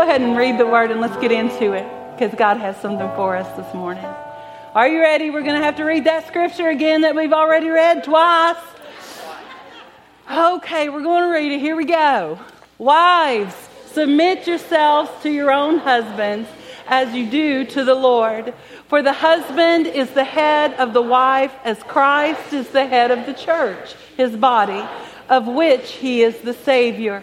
go ahead and read the word and let's get into it because God has something for us this morning. Are you ready? We're going to have to read that scripture again that we've already read twice. Okay, we're going to read it. Here we go. Wives, submit yourselves to your own husbands as you do to the Lord. For the husband is the head of the wife, as Christ is the head of the church, his body, of which he is the Savior.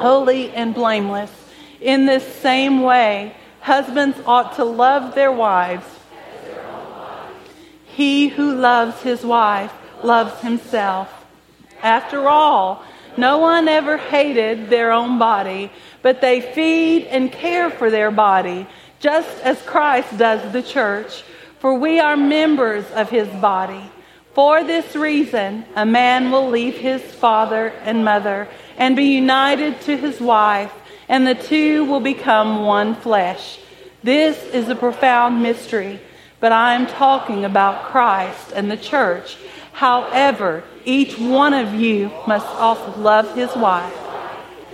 holy and blameless. In this same way, husbands ought to love their wives. He who loves his wife loves himself. After all, no one ever hated their own body, but they feed and care for their body, just as Christ does the church, for we are members of his body. For this reason, a man will leave his father and mother and be united to his wife, and the two will become one flesh. This is a profound mystery, but I am talking about Christ and the church. However, each one of you must also love his wife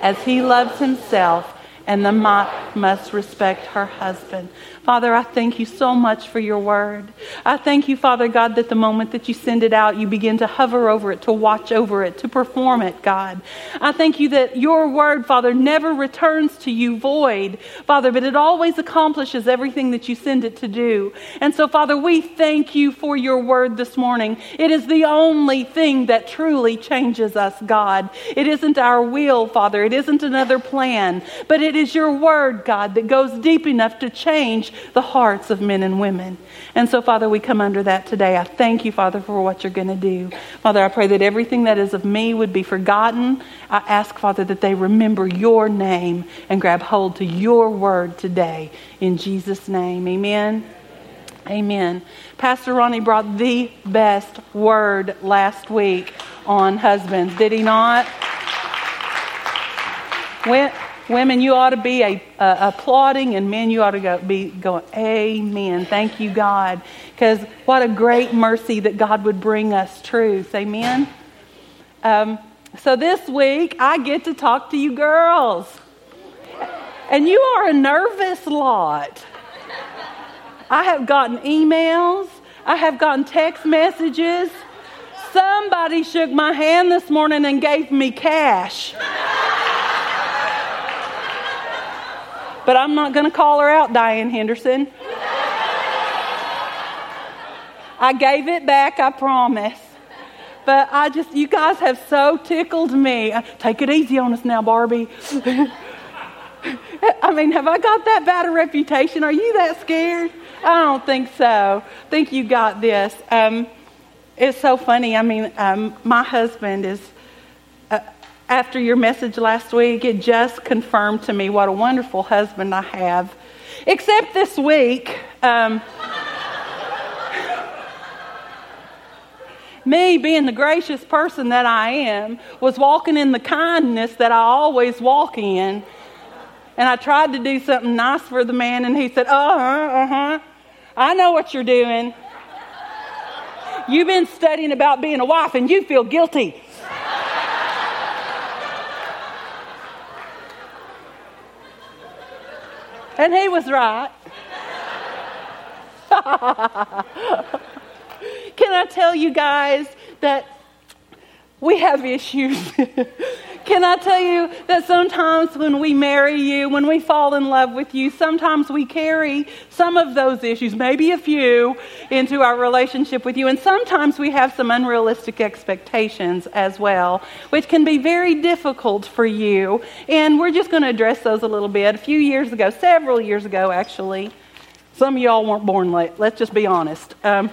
as he loves himself, and the wife must respect her husband. Father, I thank you so much for your word. I thank you, Father God, that the moment that you send it out, you begin to hover over it, to watch over it, to perform it, God. I thank you that your word, Father, never returns to you void, Father, but it always accomplishes everything that you send it to do. And so, Father, we thank you for your word this morning. It is the only thing that truly changes us, God. It isn't our will, Father. It isn't another plan, but it is your word, God, that goes deep enough to change the hearts of men and women. And so, Father, we come under that today. I thank you, Father, for what you're going to do. Father, I pray that everything that is of me would be forgotten. I ask, Father, that they remember your name and grab hold to your word today. In Jesus' name, amen. Amen. Pastor Ronnie brought the best word last week on husbands, did he not? When, Women, you ought to be a, applauding, and men, you ought to go, be going, Amen. Thank you, God. Because what a great mercy that God would bring us truth. Amen. Um, so this week, I get to talk to you girls. And you are a nervous lot. I have gotten emails, I have gotten text messages. Somebody shook my hand this morning and gave me cash. But I'm not going to call her out, Diane Henderson. I gave it back, I promise. But I just, you guys have so tickled me. Take it easy on us now, Barbie. I mean, have I got that bad a reputation? Are you that scared? I don't think so. Think you got this. Um, it's so funny. I mean, um, my husband is after your message last week, it just confirmed to me what a wonderful husband I have. Except this week, um, me being the gracious person that I am, was walking in the kindness that I always walk in. And I tried to do something nice for the man, and he said, Uh huh, uh huh. I know what you're doing. You've been studying about being a wife, and you feel guilty. And he was right. Can I tell you guys that we have issues? Can I tell you that sometimes when we marry you, when we fall in love with you, sometimes we carry some of those issues, maybe a few, into our relationship with you. And sometimes we have some unrealistic expectations as well, which can be very difficult for you. And we're just going to address those a little bit. A few years ago, several years ago, actually, some of y'all weren't born late, let's just be honest. Um,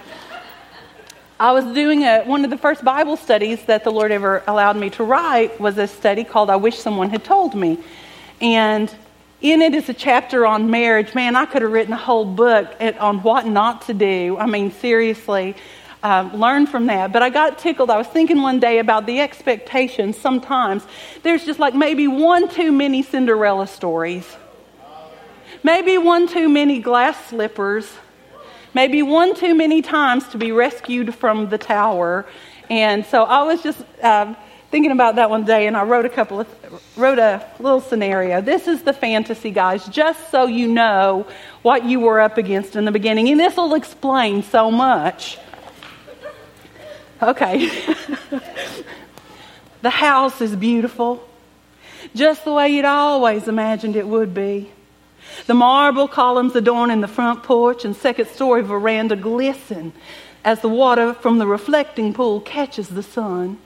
I was doing a, one of the first Bible studies that the Lord ever allowed me to write was a study called I Wish Someone Had Told Me. And in it is a chapter on marriage. Man, I could have written a whole book on what not to do. I mean, seriously, um, learn from that. But I got tickled. I was thinking one day about the expectations. Sometimes there's just like maybe one too many Cinderella stories, maybe one too many glass slippers, maybe one too many times to be rescued from the tower. And so I was just. Uh, thinking about that one day and I wrote a couple of wrote a little scenario. This is the fantasy guys just so you know what you were up against in the beginning and this will explain so much. Okay. the house is beautiful. Just the way you'd always imagined it would be. The marble columns adorning the front porch and second story veranda glisten as the water from the reflecting pool catches the sun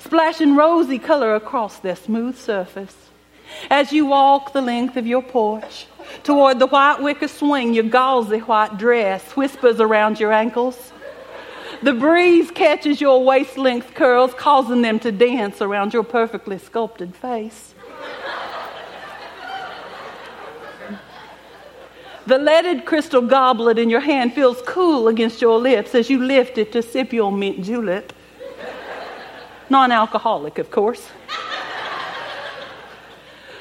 splashing rosy color across their smooth surface. As you walk the length of your porch toward the white wicker swing, your gauzy white dress whispers around your ankles. The breeze catches your waist length curls, causing them to dance around your perfectly sculpted face. The leaded crystal goblet in your hand feels cool against your lips as you lift it to sip your mint julep non alcoholic, of course.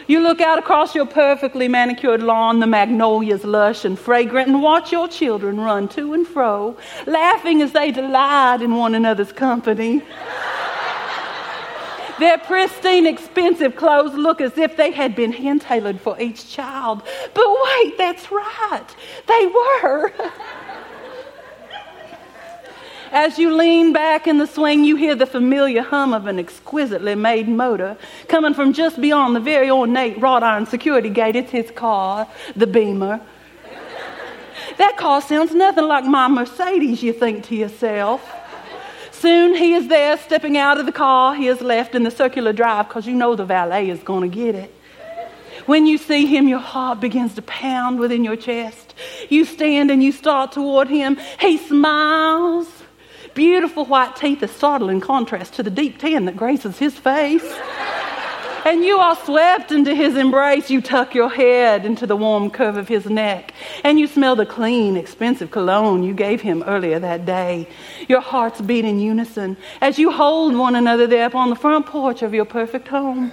You look out across your perfectly manicured lawn, the magnolias lush and fragrant, and watch your children run to and fro, laughing as they delight in one another's company. Their pristine, expensive clothes look as if they had been hand tailored for each child. But wait, that's right, they were. As you lean back in the swing, you hear the familiar hum of an exquisitely made motor coming from just beyond the very ornate wrought iron security gate. It's his car, the Beamer. that car sounds nothing like my Mercedes, you think to yourself. Soon he is there stepping out of the car he has left in the circular drive because you know the valet is going to get it. When you see him, your heart begins to pound within your chest. You stand and you start toward him. He smiles beautiful white teeth are startling in contrast to the deep tan that graces his face. And you are swept into his embrace. You tuck your head into the warm curve of his neck. And you smell the clean, expensive cologne you gave him earlier that day. Your hearts beat in unison as you hold one another there upon the front porch of your perfect home.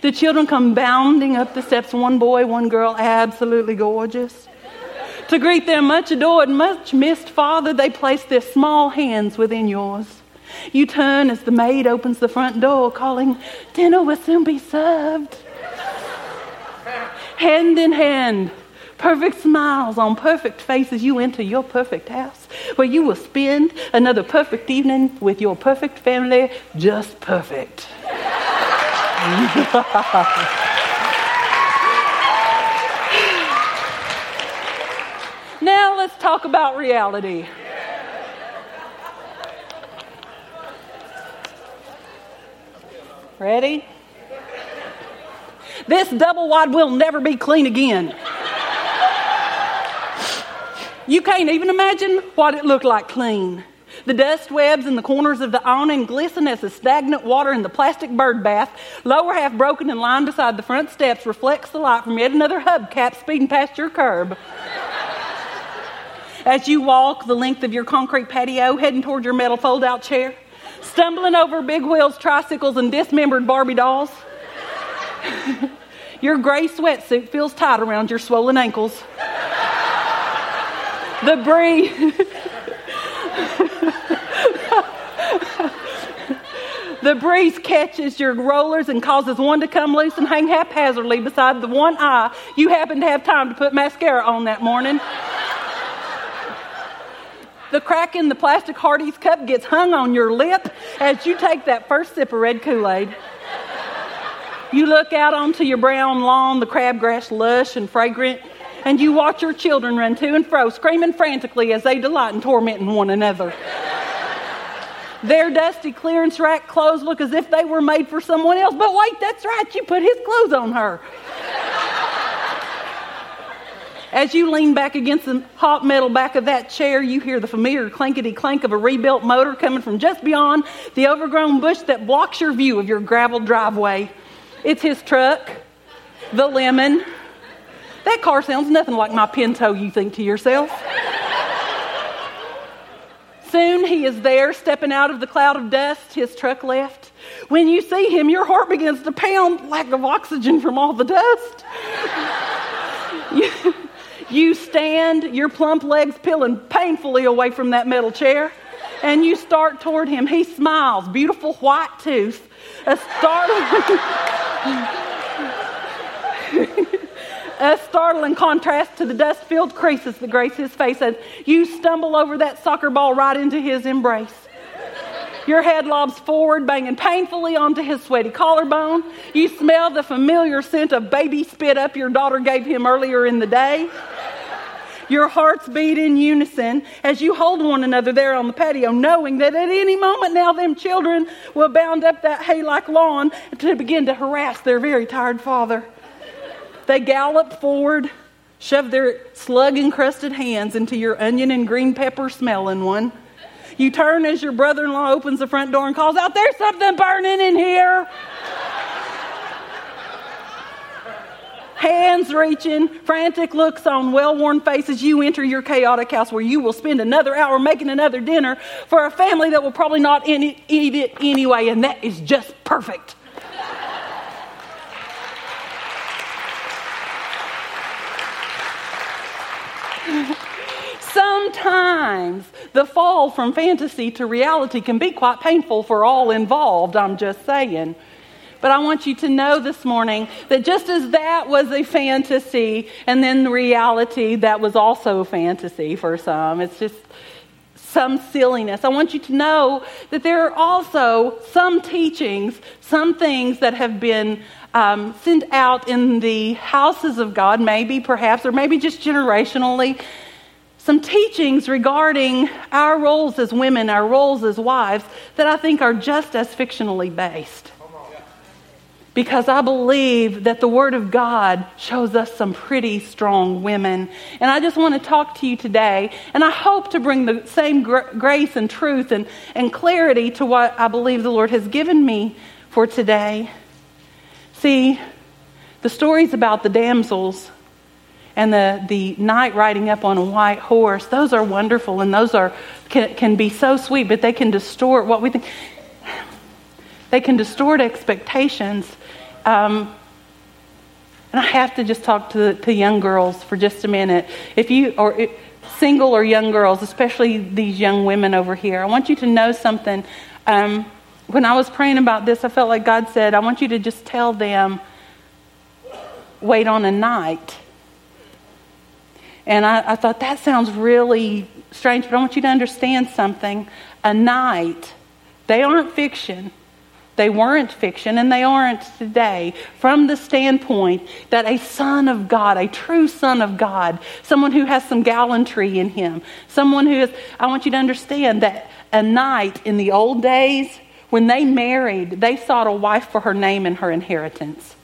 The children come bounding up the steps, one boy, one girl, absolutely gorgeous. To greet their much adored, much missed father, they place their small hands within yours. You turn as the maid opens the front door, calling, Dinner will soon be served. hand in hand, perfect smiles on perfect faces, you enter your perfect house where you will spend another perfect evening with your perfect family, just perfect. Now let's talk about reality. Ready? This double wide will never be clean again. You can't even imagine what it looked like clean. The dust webs in the corners of the awning glisten as the stagnant water in the plastic bird bath, lower half broken and lying beside the front steps, reflects the light from yet another hubcap speeding past your curb. As you walk the length of your concrete patio, heading toward your metal fold out chair, stumbling over big wheels, tricycles, and dismembered Barbie dolls. your gray sweatsuit feels tight around your swollen ankles. the breeze. the breeze catches your rollers and causes one to come loose and hang haphazardly beside the one eye you happen to have time to put mascara on that morning. The crack in the plastic Hardee's cup gets hung on your lip as you take that first sip of red Kool Aid. You look out onto your brown lawn, the crabgrass lush and fragrant, and you watch your children run to and fro, screaming frantically as they delight in tormenting one another. Their dusty clearance rack clothes look as if they were made for someone else, but wait, that's right, you put his clothes on her. As you lean back against the hot metal back of that chair, you hear the familiar clankety clank of a rebuilt motor coming from just beyond the overgrown bush that blocks your view of your gravel driveway. It's his truck, the lemon, That car sounds nothing like my Pinto, you think to yourself. Soon he is there, stepping out of the cloud of dust his truck left. When you see him, your heart begins to pound, lack of oxygen from all the dust. you, you stand, your plump legs peeling painfully away from that metal chair, and you start toward him. He smiles, beautiful white tooth, a startling. a startling contrast to the dust filled creases that grace his face as you stumble over that soccer ball right into his embrace. Your head lobs forward, banging painfully onto his sweaty collarbone. You smell the familiar scent of baby spit up your daughter gave him earlier in the day. Your hearts beat in unison as you hold one another there on the patio, knowing that at any moment now them children will bound up that hay like lawn to begin to harass their very tired father. They gallop forward, shove their slug encrusted hands into your onion and green pepper smelling one. You turn as your brother in law opens the front door and calls out, There's something burning in here. Hands reaching, frantic looks on well worn faces. You enter your chaotic house where you will spend another hour making another dinner for a family that will probably not eat it anyway, and that is just perfect. Sometimes the fall from fantasy to reality can be quite painful for all involved, I'm just saying. But I want you to know this morning that just as that was a fantasy, and then the reality that was also a fantasy for some, it's just some silliness. I want you to know that there are also some teachings, some things that have been um, sent out in the houses of God, maybe, perhaps, or maybe just generationally, some teachings regarding our roles as women, our roles as wives, that I think are just as fictionally based. Because I believe that the Word of God shows us some pretty strong women. And I just want to talk to you today, and I hope to bring the same grace and truth and, and clarity to what I believe the Lord has given me for today. See, the stories about the damsels and the, the knight riding up on a white horse, those are wonderful and those are can, can be so sweet, but they can distort what we think. They can distort expectations. Um, and I have to just talk to, to young girls for just a minute. If you, or if, single or young girls, especially these young women over here, I want you to know something. Um, when I was praying about this, I felt like God said, I want you to just tell them, wait on a knight and I, I thought, that sounds really strange, but I want you to understand something. A knight, they aren't fiction. They weren't fiction and they aren't today from the standpoint that a son of God, a true son of God, someone who has some gallantry in him, someone who is, I want you to understand that a knight in the old days, when they married, they sought a wife for her name and her inheritance.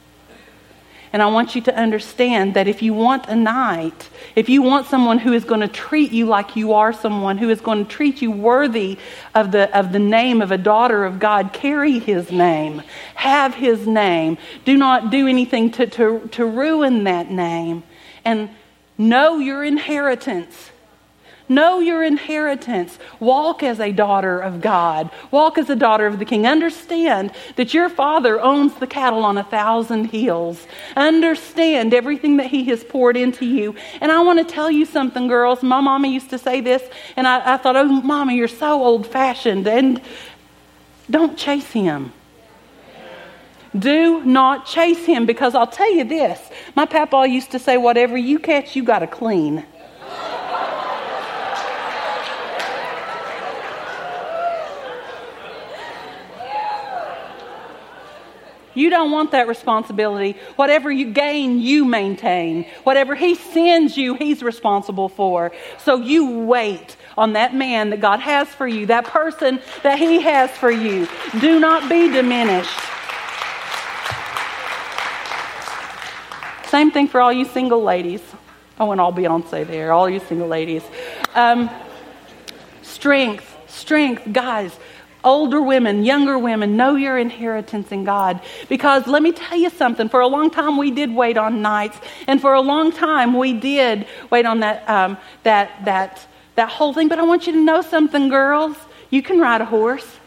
And I want you to understand that if you want a knight, if you want someone who is going to treat you like you are someone, who is going to treat you worthy of the, of the name of a daughter of God, carry his name, have his name. Do not do anything to, to, to ruin that name. And know your inheritance. Know your inheritance. Walk as a daughter of God. Walk as a daughter of the King. Understand that your Father owns the cattle on a thousand hills. Understand everything that He has poured into you. And I want to tell you something, girls. My mama used to say this, and I, I thought, oh, mama, you're so old fashioned. And don't chase Him. Do not chase him because I'll tell you this. My papa used to say, whatever you catch, you got to clean. You don't want that responsibility. Whatever you gain, you maintain. Whatever He sends you, He's responsible for. So you wait on that man that God has for you, that person that He has for you. Do not be diminished. Same thing for all you single ladies. I want all Beyonce there, all you single ladies. Um, strength, strength, guys older women, younger women, know your inheritance in God. Because let me tell you something. For a long time, we did wait on knights, and for a long time, we did wait on that um, that that that whole thing. But I want you to know something, girls. You can ride a horse.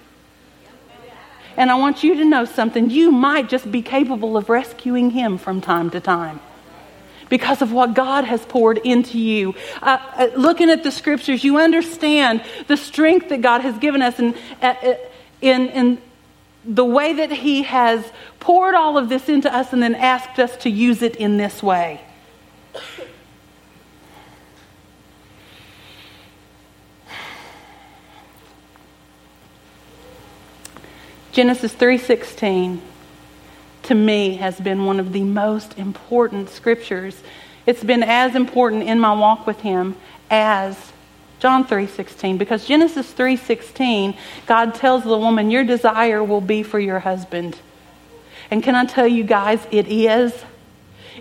And I want you to know something. You might just be capable of rescuing him from time to time because of what God has poured into you. Uh, uh, looking at the scriptures, you understand the strength that God has given us and uh, uh, in, in the way that He has poured all of this into us and then asked us to use it in this way. Genesis 3:16 to me has been one of the most important scriptures. It's been as important in my walk with him as John 3:16 because Genesis 3:16 God tells the woman your desire will be for your husband. And can I tell you guys it is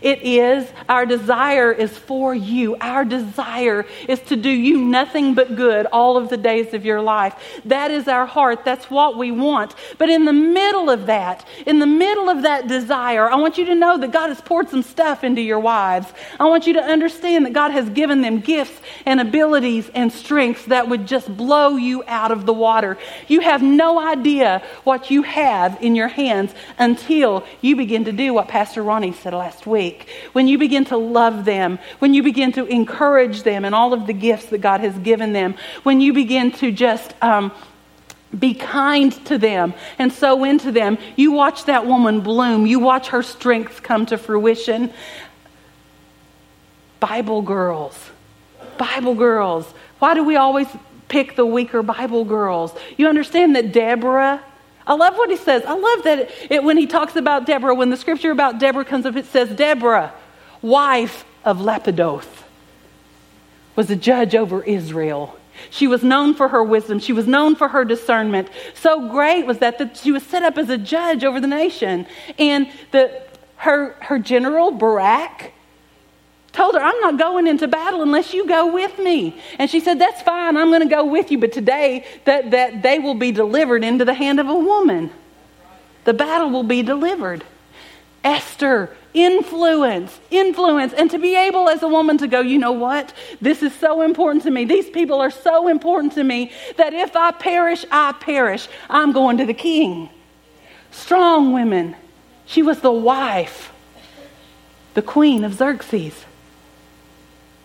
it is. Our desire is for you. Our desire is to do you nothing but good all of the days of your life. That is our heart. That's what we want. But in the middle of that, in the middle of that desire, I want you to know that God has poured some stuff into your wives. I want you to understand that God has given them gifts and abilities and strengths that would just blow you out of the water. You have no idea what you have in your hands until you begin to do what Pastor Ronnie said last week week, when you begin to love them, when you begin to encourage them and all of the gifts that God has given them, when you begin to just um, be kind to them and sow into them, you watch that woman bloom. You watch her strength come to fruition. Bible girls. Bible girls. Why do we always pick the weaker Bible girls? You understand that Deborah I love what he says. I love that it, it, when he talks about Deborah, when the scripture about Deborah comes up, it says, Deborah, wife of Lapidoth, was a judge over Israel. She was known for her wisdom. She was known for her discernment. So great was that that she was set up as a judge over the nation. And the, her, her general, Barak, told her, I'm not going into battle unless you go with me. And she said, That's fine, I'm going to go with you, but today that, that they will be delivered into the hand of a woman. The battle will be delivered. Esther, influence, influence, and to be able as a woman to go, you know what? This is so important to me. These people are so important to me that if I perish, I perish. I'm going to the king. Strong women. She was the wife, the queen of Xerxes.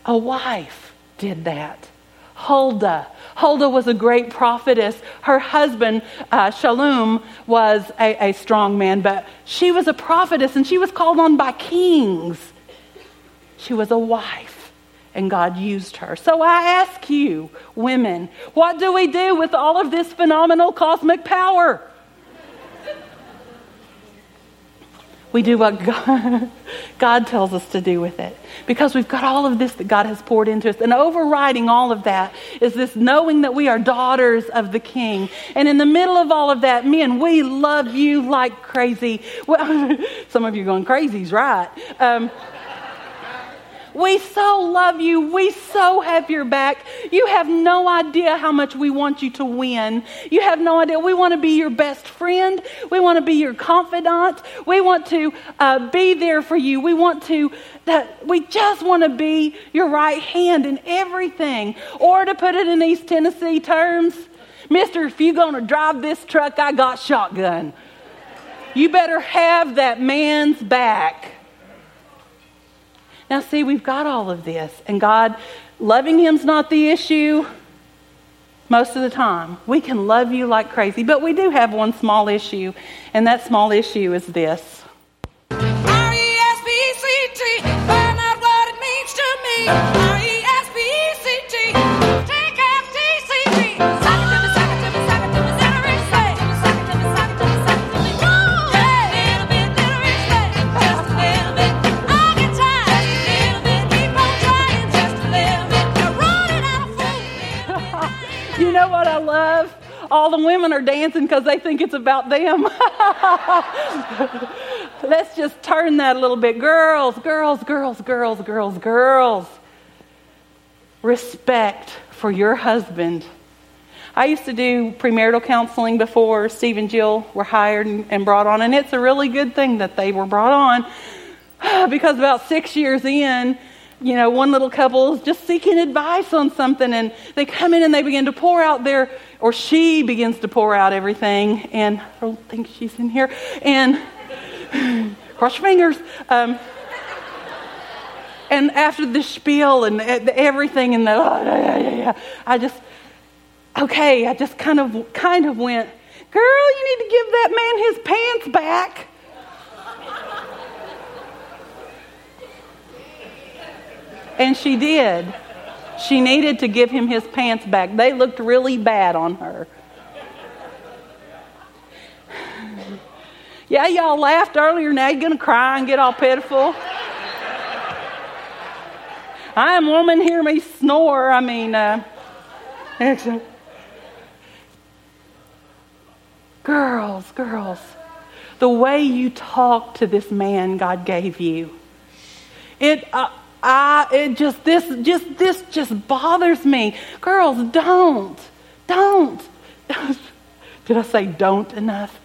A wife did that. Huldah. Huldah was a great prophetess. Her husband, uh, Shallum, was a, a strong man, but she was a prophetess and she was called on by kings. She was a wife, and God used her. So I ask you, women, what do we do with all of this phenomenal cosmic power? We do what God, tells us to do with it. Because we've got all of this that God has poured into us. And overriding all of that is this knowing that we are daughters of the King. And in the middle of all of that, men, we love you like crazy. Well, some of you are going, crazy's right. Um, we so love you. We so have your back. You have no idea how much we want you to win. You have no idea. We want to be your best friend. We want to be your confidant. We want to uh, be there for you. We want to, that we just want to be your right hand in everything. Or to put it in East Tennessee terms, Mister, if you're going to drive this truck, I got shotgun. You better have that man's back. Now, see, we've got all of this, and God, loving Him's not the issue most of the time. We can love you like crazy, but we do have one small issue, and that small issue is this. Find out what it means to me. All the women are dancing because they think it's about them. Let's just turn that a little bit. Girls, girls, girls, girls, girls, girls. Respect for your husband. I used to do premarital counseling before Steve and Jill were hired and brought on, and it's a really good thing that they were brought on because about six years in, you know, one little couple is just seeking advice on something, and they come in and they begin to pour out their, or she begins to pour out everything, and I don't think she's in here, and cross your fingers. Um, and after the spiel and everything, and the, oh, yeah, yeah, yeah, I just, okay, I just kind of, kind of went, girl, you need to give that man his pants back. And she did. She needed to give him his pants back. They looked really bad on her. Yeah, y'all laughed earlier. Now you're going to cry and get all pitiful. I am woman, hear me snore. I mean, uh, girls, girls, the way you talk to this man God gave you, it, uh, I, it just this just this just bothers me. Girls, don't, don't. Did I say don't enough?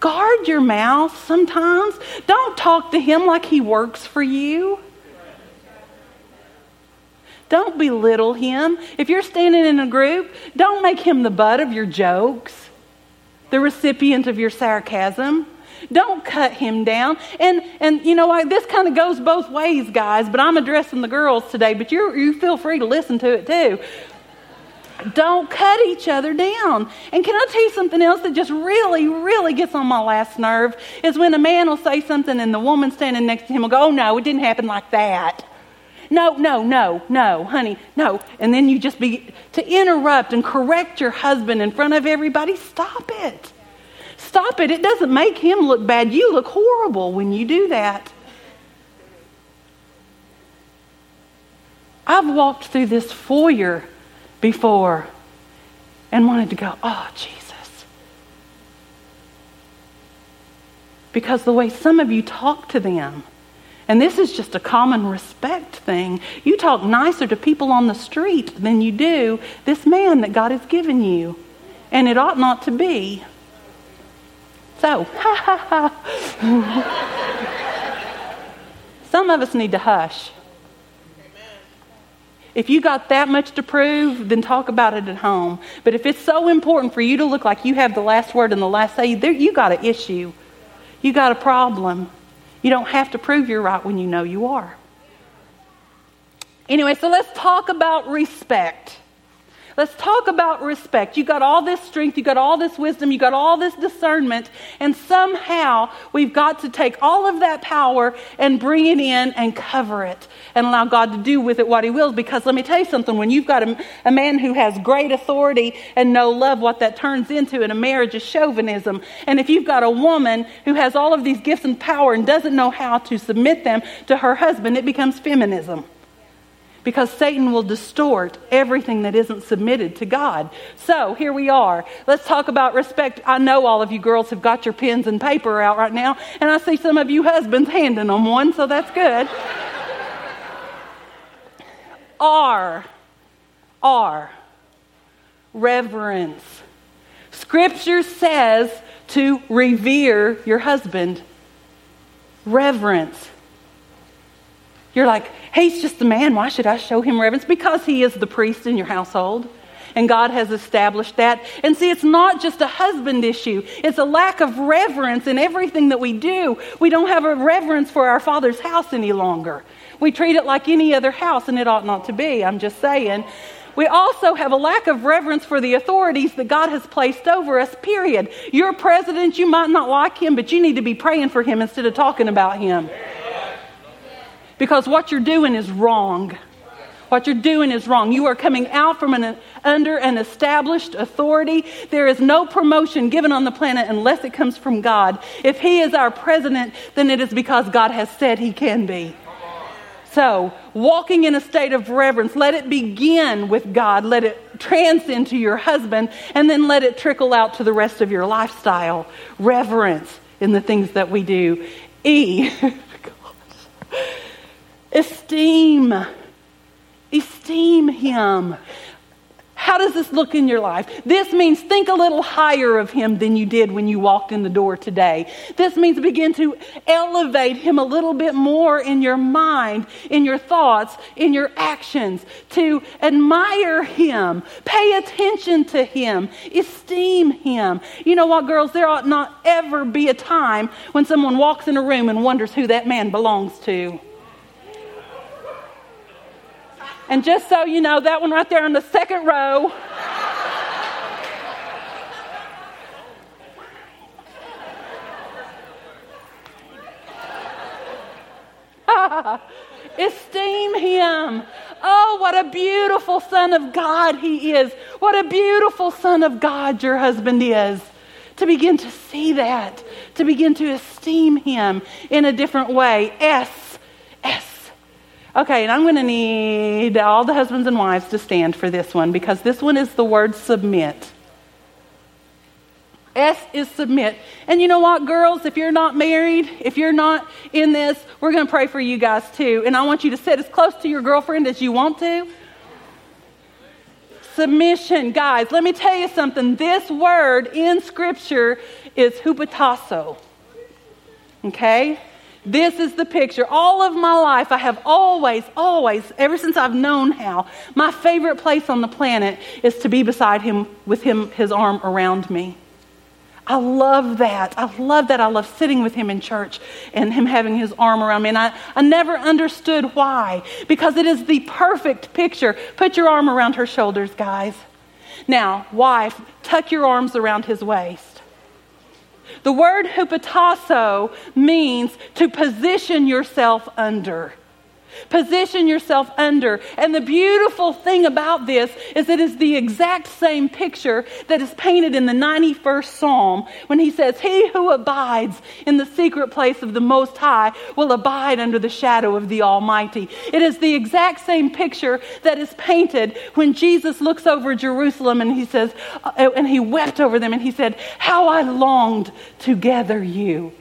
Guard your mouth sometimes. Don't talk to him like he works for you. Don't belittle him. If you're standing in a group, don't make him the butt of your jokes, the recipient of your sarcasm. Don't cut him down. And and you know what? This kind of goes both ways, guys. But I'm addressing the girls today. But you you feel free to listen to it too. Don't cut each other down. And can I tell you something else that just really, really gets on my last nerve? Is when a man will say something and the woman standing next to him will go, Oh, no, it didn't happen like that. No, no, no, no, honey, no. And then you just be to interrupt and correct your husband in front of everybody. Stop it. Stop it. It doesn't make him look bad. You look horrible when you do that. I've walked through this foyer before and wanted to go, oh, Jesus. Because the way some of you talk to them, and this is just a common respect thing, you talk nicer to people on the street than you do this man that God has given you. And it ought not to be. So, ha ha ha. Some of us need to hush. If you got that much to prove, then talk about it at home. But if it's so important for you to look like you have the last word and the last say, there, you got an issue. You got a problem. You don't have to prove you're right when you know you are. Anyway, so let's talk about respect. Let's talk about respect. You got all this strength, you got all this wisdom, you got all this discernment, and somehow we've got to take all of that power and bring it in and cover it and allow God to do with it what He wills. Because let me tell you something when you've got a, a man who has great authority and no love, what that turns into in a marriage is chauvinism. And if you've got a woman who has all of these gifts and power and doesn't know how to submit them to her husband, it becomes feminism because Satan will distort everything that isn't submitted to God. So here we are. Let's talk about respect. I know all of you girls have got your pens and paper out right now, and I see some of you husbands handing them one, so that's good. R, R, reverence. Scripture says to revere your husband. Reverence. You're like, hey, he's just a man. Why should I show him reverence? Because he is the priest in your household. And God has established that. And see, it's not just a husband issue, it's a lack of reverence in everything that we do. We don't have a reverence for our Father's house any longer. We treat it like any other house, and it ought not to be. I'm just saying. We also have a lack of reverence for the authorities that God has placed over us, period. Your president, you might not like him, but you need to be praying for him instead of talking about him. Because what you're doing is wrong. What you're doing is wrong. You are coming out from an, under an established authority. There is no promotion given on the planet unless it comes from God. If He is our president, then it is because God has said He can be. So, walking in a state of reverence, let it begin with God, let it transcend to your husband, and then let it trickle out to the rest of your lifestyle. Reverence in the things that we do. E. Oh Esteem. Esteem him. How does this look in your life? This means think a little higher of him than you did when you walked in the door today. This means begin to elevate him a little bit more in your mind, in your thoughts, in your actions, to admire him, pay attention to him, esteem him. You know what, girls? There ought not ever be a time when someone walks in a room and wonders who that man belongs to. And just so you know, that one right there on the second row. Esteem him. Oh, what a beautiful son of God he is. What a beautiful son of God your husband is. To begin to see that, to begin to esteem him in a different way. S, S Okay, and I'm going to need all the husbands and wives to stand for this one because this one is the word submit. S is submit. And you know what, girls? If you're not married, if you're not in this, we're going to pray for you guys too. And I want you to sit as close to your girlfriend as you want to. Submission, guys, let me tell you something. This word in Scripture is hupotasso. Okay? This is the picture. All of my life, I have always, always, ever since I've known Hal, my favorite place on the planet is to be beside him with him, his arm around me. I love that. I love that. I love sitting with him in church and him having his arm around me. And I, I never understood why, because it is the perfect picture. Put your arm around her shoulders, guys. Now, wife, tuck your arms around his waist. The word hupotasso means to position yourself under. Position yourself under. And the beautiful thing about this is it is the exact same picture that is painted in the 91st Psalm when he says, He who abides in the secret place of the Most High will abide under the shadow of the Almighty. It is the exact same picture that is painted when Jesus looks over Jerusalem and he says, uh, and he wept over them and he said, How I longed to gather you.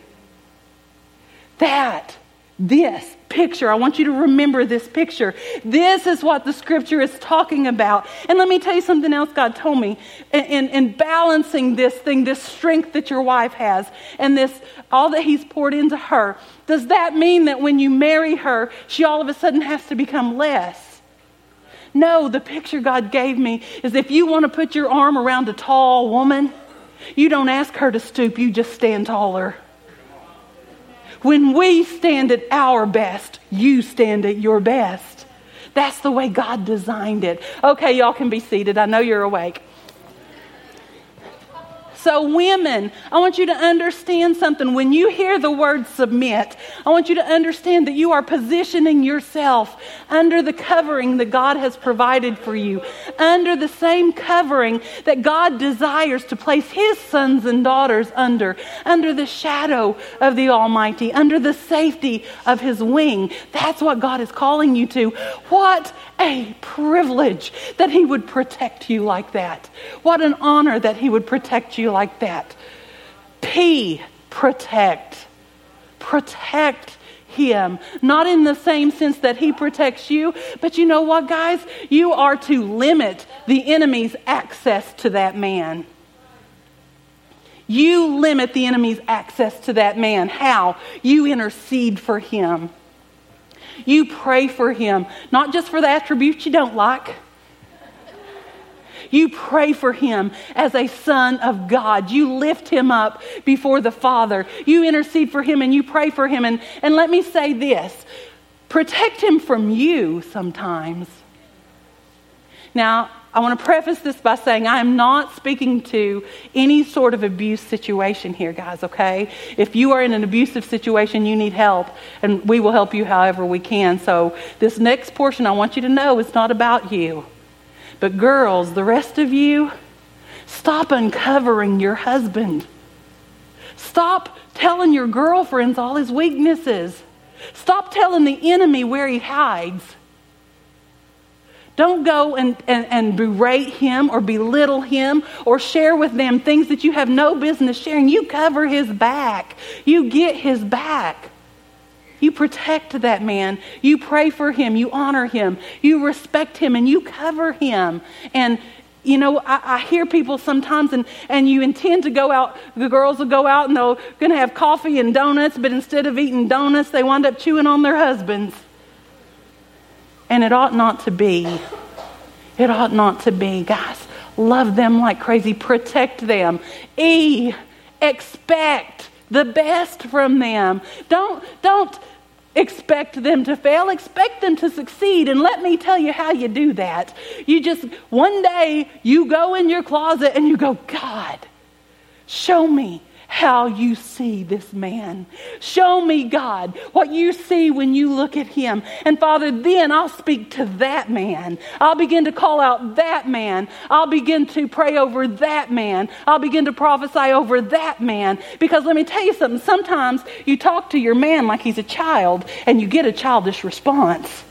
That, this picture. I want you to remember this picture. This is what the scripture is talking about. And let me tell you something else God told me in, in, in, balancing this thing, this strength that your wife has, and this all that He's poured into her. Does that mean that when you marry her, she all of a sudden has to become less? No, the picture God gave me is if you want to put your arm around a tall woman, you don't ask her to stoop, you just stand taller. When we stand at our best, you stand at your best. That's the way God designed it. Okay, y'all can be seated. I know you're awake. So, women, I want you to understand something. When you hear the word submit, I want you to understand that you are positioning yourself under the covering that God has provided for you, under the same covering that God desires to place His sons and daughters under, under the shadow of the Almighty, under the safety of His wing. That's what God is calling you to. What a privilege that He would protect you like that. What an honor that He would protect you like that. P, protect. Protect him. Not in the same sense that he protects you, but you know what, guys? You are to limit the enemy's access to that man. You limit the enemy's access to that man. How? You intercede for him. You pray for him, not just for the attributes you don't like you pray for him as a son of God. You lift him up before the Father. You intercede for him and you pray for him. And, and let me say this protect him from you sometimes. Now, I want to preface this by saying I am not speaking to any sort of abuse situation here, guys, okay? If you are in an abusive situation, you need help, and we will help you however we can. So, this next portion, I want you to know is not about you. But, girls, the rest of you, stop uncovering your husband. Stop telling your girlfriends all his weaknesses. Stop telling the enemy where he hides. Don't go and, and, and, berate him or belittle him or share with them things that you have no business sharing. You cover his back, you get his back. You protect that man. You pray for him. You honor him. You respect him and you cover him. And you know, I, I, hear people sometimes, and, and you intend to go out, the girls will go out and they're going to have coffee and donuts, but instead of eating donuts, they wind up chewing on their husbands. And it ought not to be. It ought not to be. Guys, love them like crazy, protect them. E, expect the best from them. Don't, don't expect them to fail, expect them to succeed. And let me tell you how you do that. You just, one day, you go in your closet and you go, God, show me how you see this man. Show me, God, what you see when you look at him. And Father, then I'll speak to that man. I'll begin to call out that man. I'll begin to pray over that man. I'll begin to prophesy over that man. Because let me tell you something. Sometimes you talk to your man like he's a child and you get a childish response.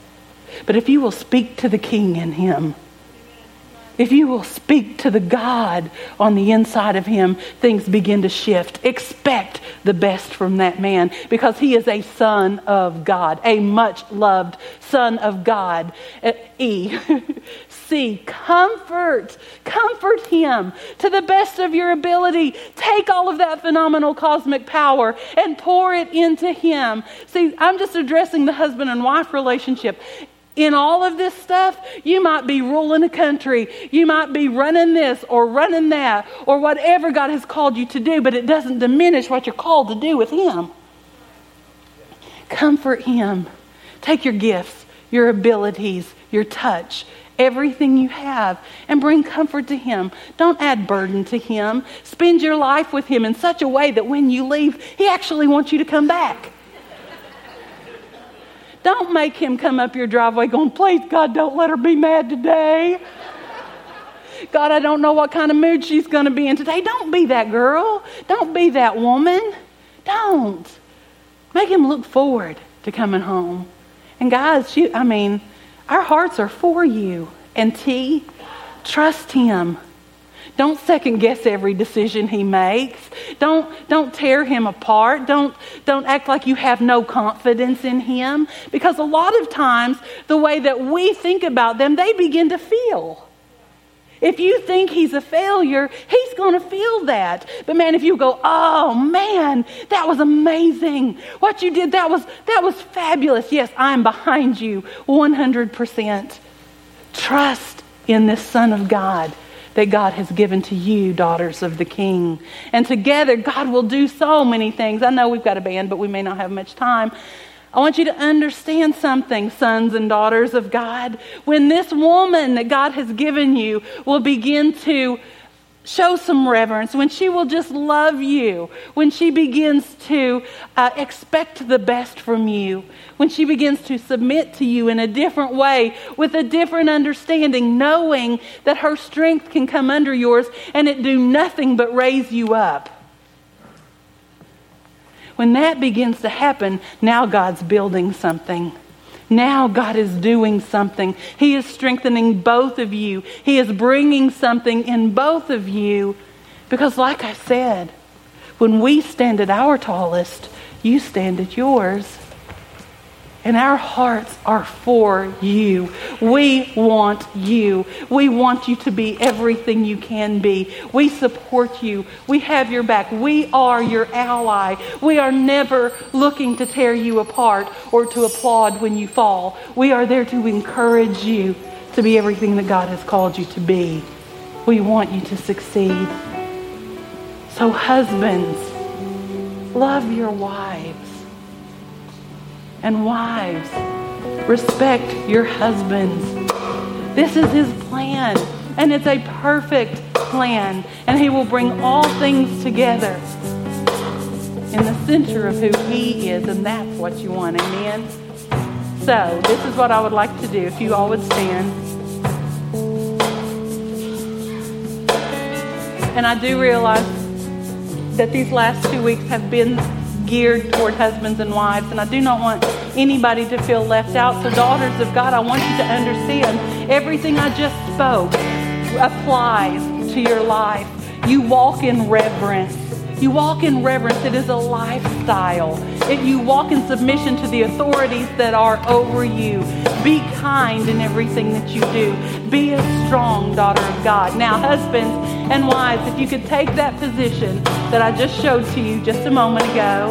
But if you will speak to the king in him, if you will speak to the God on the inside of him, things begin to shift. Expect the best from that man because he is a son of God, a much loved son of God. Uh, e. C. Comfort. Comfort him to the best of your ability. Take all of that phenomenal cosmic power and pour it into him. See, I'm just addressing the husband and wife relationship in all of this stuff, you might be ruling a country. You might be running this or running that or whatever God has called you to do, but it doesn't diminish what you're called to do with Him. Comfort Him. Take your gifts, your abilities, your touch, everything you have, and bring comfort to Him. Don't add burden to Him. Spend your life with Him in such a way that when you leave, He actually wants you to come back. Don't make him come up your driveway going, please, God, don't let her be mad today. God, I don't know what kind of mood she's going to be in today. Don't be that girl. Don't be that woman. Don't. Make him look forward to coming home. And guys, you, I mean, our hearts are for you. And T, trust him. Don't second guess every decision he makes. Don't, don't tear him apart. Don't, don't act like you have no confidence in him. Because a lot of times, the way that we think about them, they begin to feel. If you think he's a failure, he's going to feel that. But man, if you go, "Oh man, that was amazing. What you did, that was that was fabulous." Yes, I'm behind you 100%. Trust in this son of God that God has given to you, daughters of the King. And together, God will do so many things. I know we've got a band, but we may not have much time. I want you to understand something, sons and daughters of God. When this woman that God has given you will begin to show some reverence, when she will just love you, when she begins to uh, expect the best from you, when she begins to submit to you in a different way, with a different understanding, knowing that her strength can come under yours and it do nothing but raise you up. When that begins to happen, now God's building something. Now God is doing something. He is strengthening both of you. He is bringing something in both of you. Because, like I said, when we stand at our tallest, you stand at yours. And our hearts are for you. We want you. We want you to be everything you can be. We support you. We have your back. We are your ally. We are never looking to tear you apart or to applaud when you fall. We are there to encourage you to be everything that God has called you to be. We want you to succeed. So, husbands, love your wives. And wives, respect your husbands. This is his plan, and it's a perfect plan, and he will bring all things together in the center of who he is, and that's what you want. Amen. So, this is what I would like to do. If you all would stand. And I do realize that these last two weeks have been geared toward husbands and wives, and I do not want anybody to feel left out. So, daughters of God, I want you to understand everything I just spoke applies to your life. You walk in reverence. You walk in reverence. It is a lifestyle. If you walk in submission to the authorities that are over you. Be kind in everything that you do. Be a strong daughter of God. Now, husbands and wives, if you could take that position that I just showed to you just a moment ago.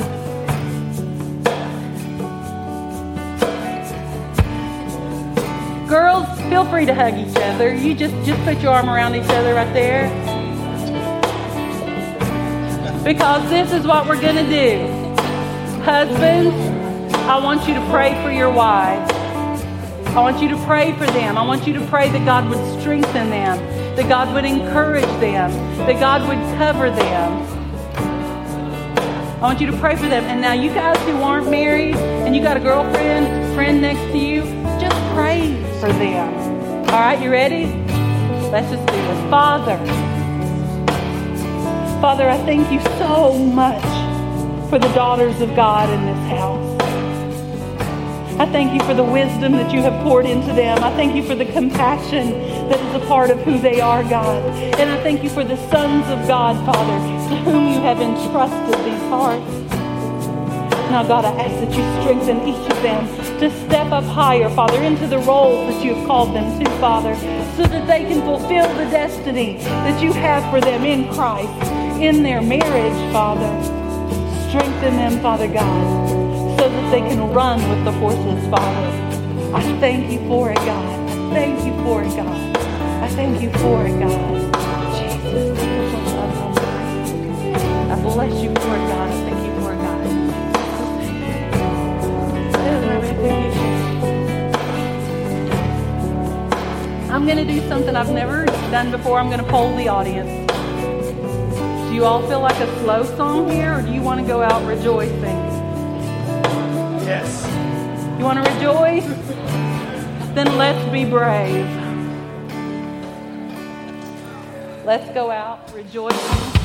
Girls, feel free to hug each other. You just just put your arm around each other right there. Because this is what we're going to do. Husbands, I want you to pray for your wives. I want you to pray for them. I want you to pray that God would strengthen them, that God would encourage them, that God would cover them. I want you to pray for them. And now, you guys who aren't married and you got a girlfriend, friend next to you, just pray for them. All right, you ready? Let's just do this. Father, Father, I thank you so much for the daughters of God in this house. I thank you for the wisdom that you have poured into them. I thank you for the compassion that is a part of who they are, God. And I thank you for the sons of God, Father, to whom you have entrusted these hearts. Now, God, I ask that you strengthen each of them to step up higher, Father, into the roles that you have called them to, Father, so that they can fulfill the destiny that you have for them in Christ, in their marriage, Father. Strengthen them, Father God, so that they can run with the horses, Father. I thank you for it, God. I thank you for it, God. I thank you for it, God. Jesus, I bless you for it, God. I thank you for it, God. I'm going to do something I've never done before. I'm going to poll the audience. Do you all feel like a slow song here, or do you want to go out rejoicing? Yes. You want to rejoice? Then let's be brave. Let's go out rejoicing.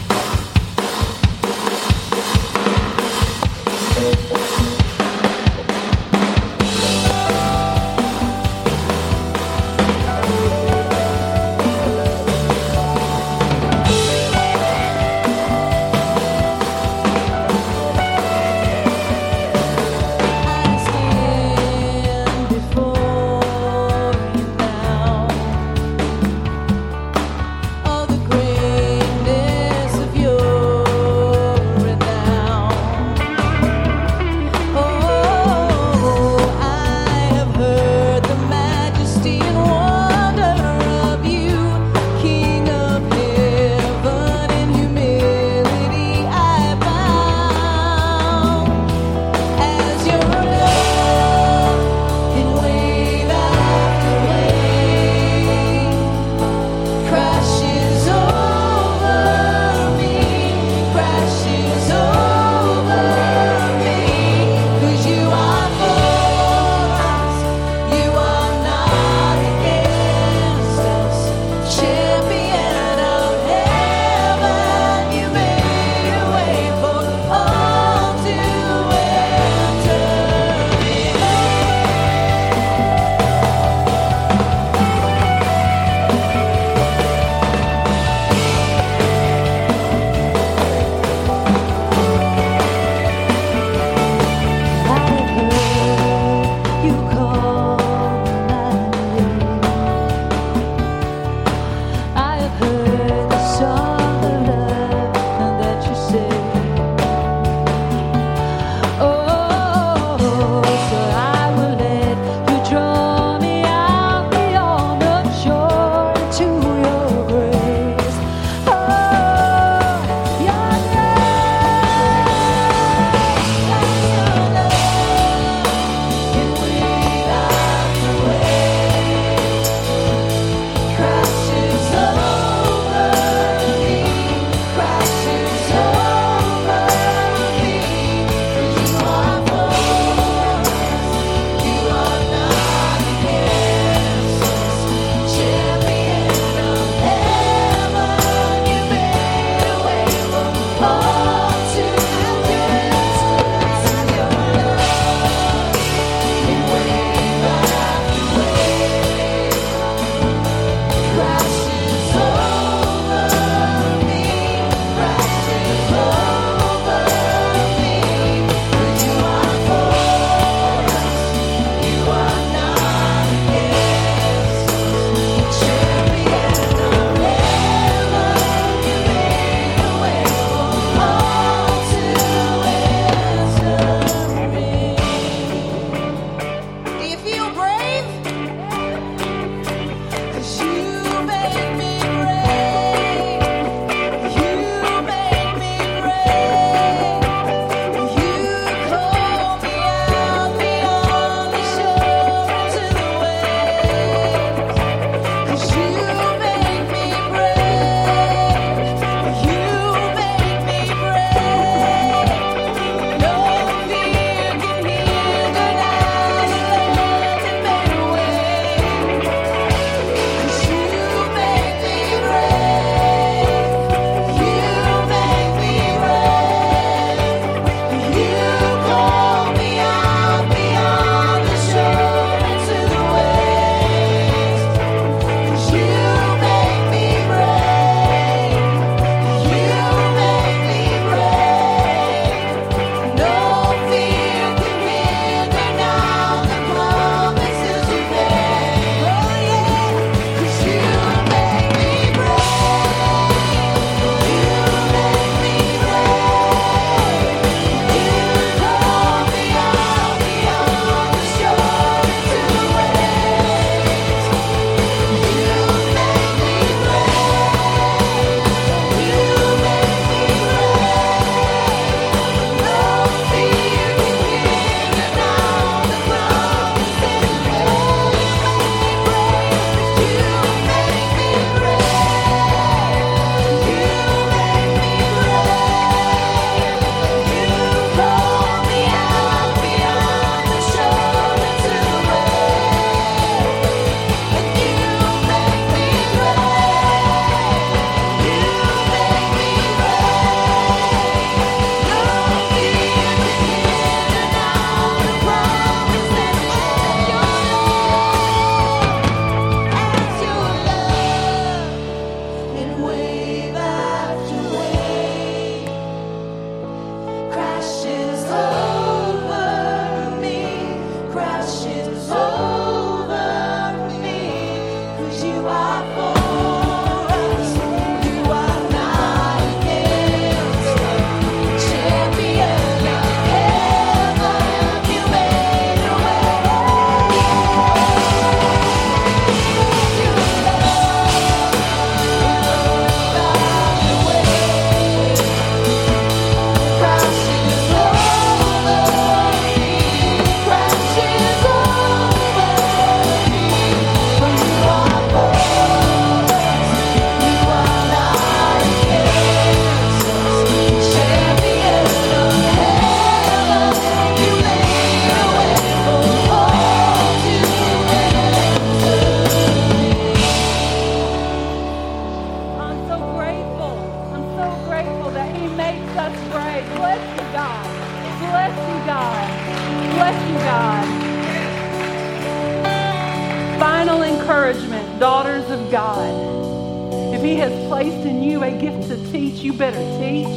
Encouragement, daughters of God. If He has placed in you a gift to teach, you better teach.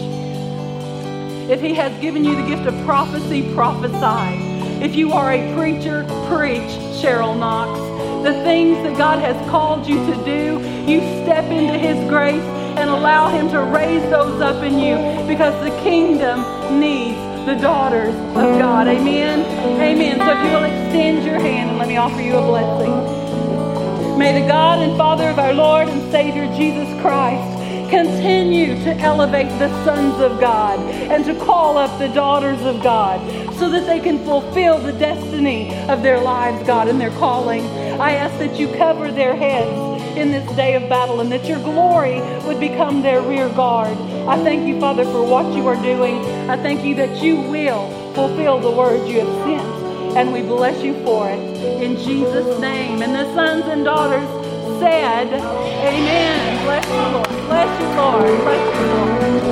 If He has given you the gift of prophecy, prophesy. If you are a preacher, preach, Cheryl Knox. The things that God has called you to do, you step into His grace and allow Him to raise those up in you because the kingdom needs the daughters of God. Amen. Amen. So if you will extend your hand and let me offer you a blessing. May the God and Father of our Lord and Savior Jesus Christ continue to elevate the sons of God and to call up the daughters of God so that they can fulfill the destiny of their lives, God, and their calling. I ask that you cover their heads in this day of battle and that your glory would become their rear guard. I thank you, Father, for what you are doing. I thank you that you will fulfill the word you have sent, and we bless you for it. In Jesus' name. And the sons and daughters said, Amen. Bless you, Lord. Bless you, Lord. Bless you, Lord.